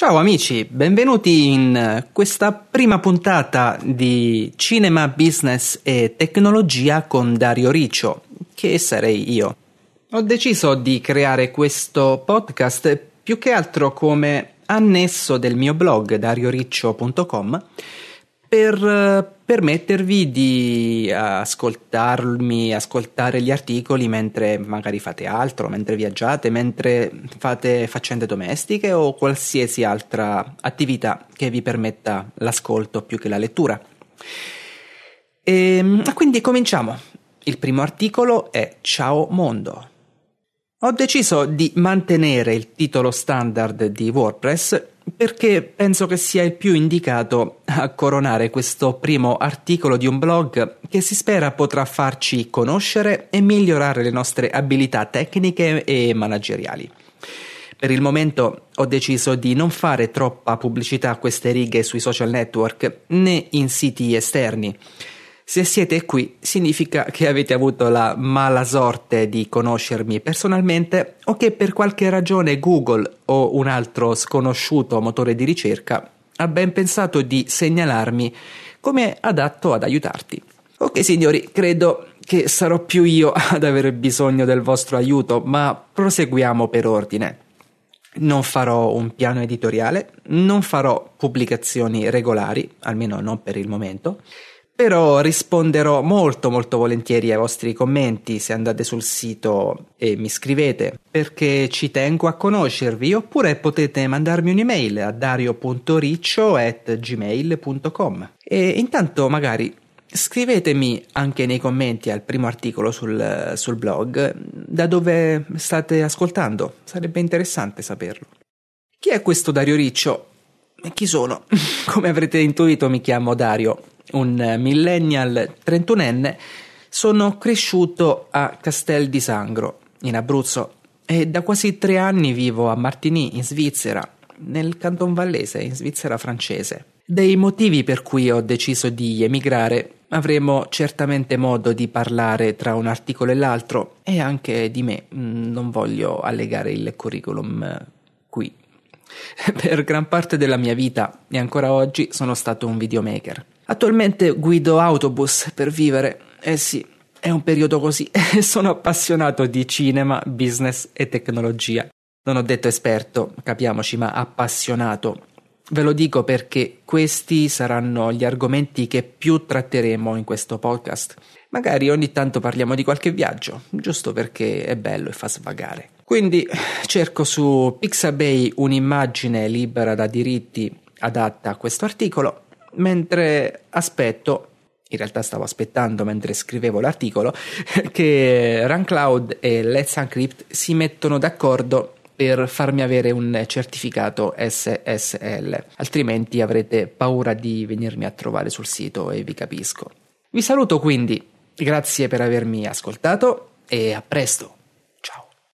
Ciao amici, benvenuti in questa prima puntata di Cinema, Business e Tecnologia con Dario Riccio, che sarei io. Ho deciso di creare questo podcast più che altro come annesso del mio blog darioriccio.com per eh, permettervi di ascoltarmi, ascoltare gli articoli mentre magari fate altro, mentre viaggiate, mentre fate faccende domestiche o qualsiasi altra attività che vi permetta l'ascolto più che la lettura. E ehm, quindi cominciamo. Il primo articolo è Ciao mondo. Ho deciso di mantenere il titolo standard di WordPress perché penso che sia il più indicato a coronare questo primo articolo di un blog che si spera potrà farci conoscere e migliorare le nostre abilità tecniche e manageriali. Per il momento ho deciso di non fare troppa pubblicità a queste righe sui social network né in siti esterni se siete qui significa che avete avuto la mala sorte di conoscermi personalmente o che per qualche ragione Google o un altro sconosciuto motore di ricerca ha ben pensato di segnalarmi come adatto ad aiutarti. Ok signori, credo che sarò più io ad avere bisogno del vostro aiuto, ma proseguiamo per ordine. Non farò un piano editoriale, non farò pubblicazioni regolari, almeno non per il momento però risponderò molto molto volentieri ai vostri commenti. Se andate sul sito e mi scrivete perché ci tengo a conoscervi oppure potete mandarmi un'email a dario.riccio.gmail.com e intanto magari scrivetemi anche nei commenti al primo articolo sul, sul blog. Da dove state ascoltando? Sarebbe interessante saperlo. Chi è questo Dario Riccio? Chi sono? Come avrete intuito mi chiamo Dario un millennial 31enne, sono cresciuto a Castel di Sangro, in Abruzzo, e da quasi tre anni vivo a Martigny, in Svizzera, nel Canton Vallese, in Svizzera francese. Dei motivi per cui ho deciso di emigrare avremo certamente modo di parlare tra un articolo e l'altro e anche di me, mm, non voglio allegare il curriculum eh, qui. Per gran parte della mia vita e ancora oggi sono stato un videomaker. Attualmente guido autobus per vivere. Eh sì, è un periodo così. Sono appassionato di cinema, business e tecnologia. Non ho detto esperto, capiamoci, ma appassionato. Ve lo dico perché questi saranno gli argomenti che più tratteremo in questo podcast. Magari ogni tanto parliamo di qualche viaggio, giusto perché è bello e fa svagare. Quindi cerco su Pixabay un'immagine libera da diritti adatta a questo articolo mentre aspetto in realtà stavo aspettando mentre scrivevo l'articolo che RunCloud e Let's Encrypt si mettono d'accordo per farmi avere un certificato SSL, altrimenti avrete paura di venirmi a trovare sul sito e vi capisco. Vi saluto quindi, grazie per avermi ascoltato e a presto!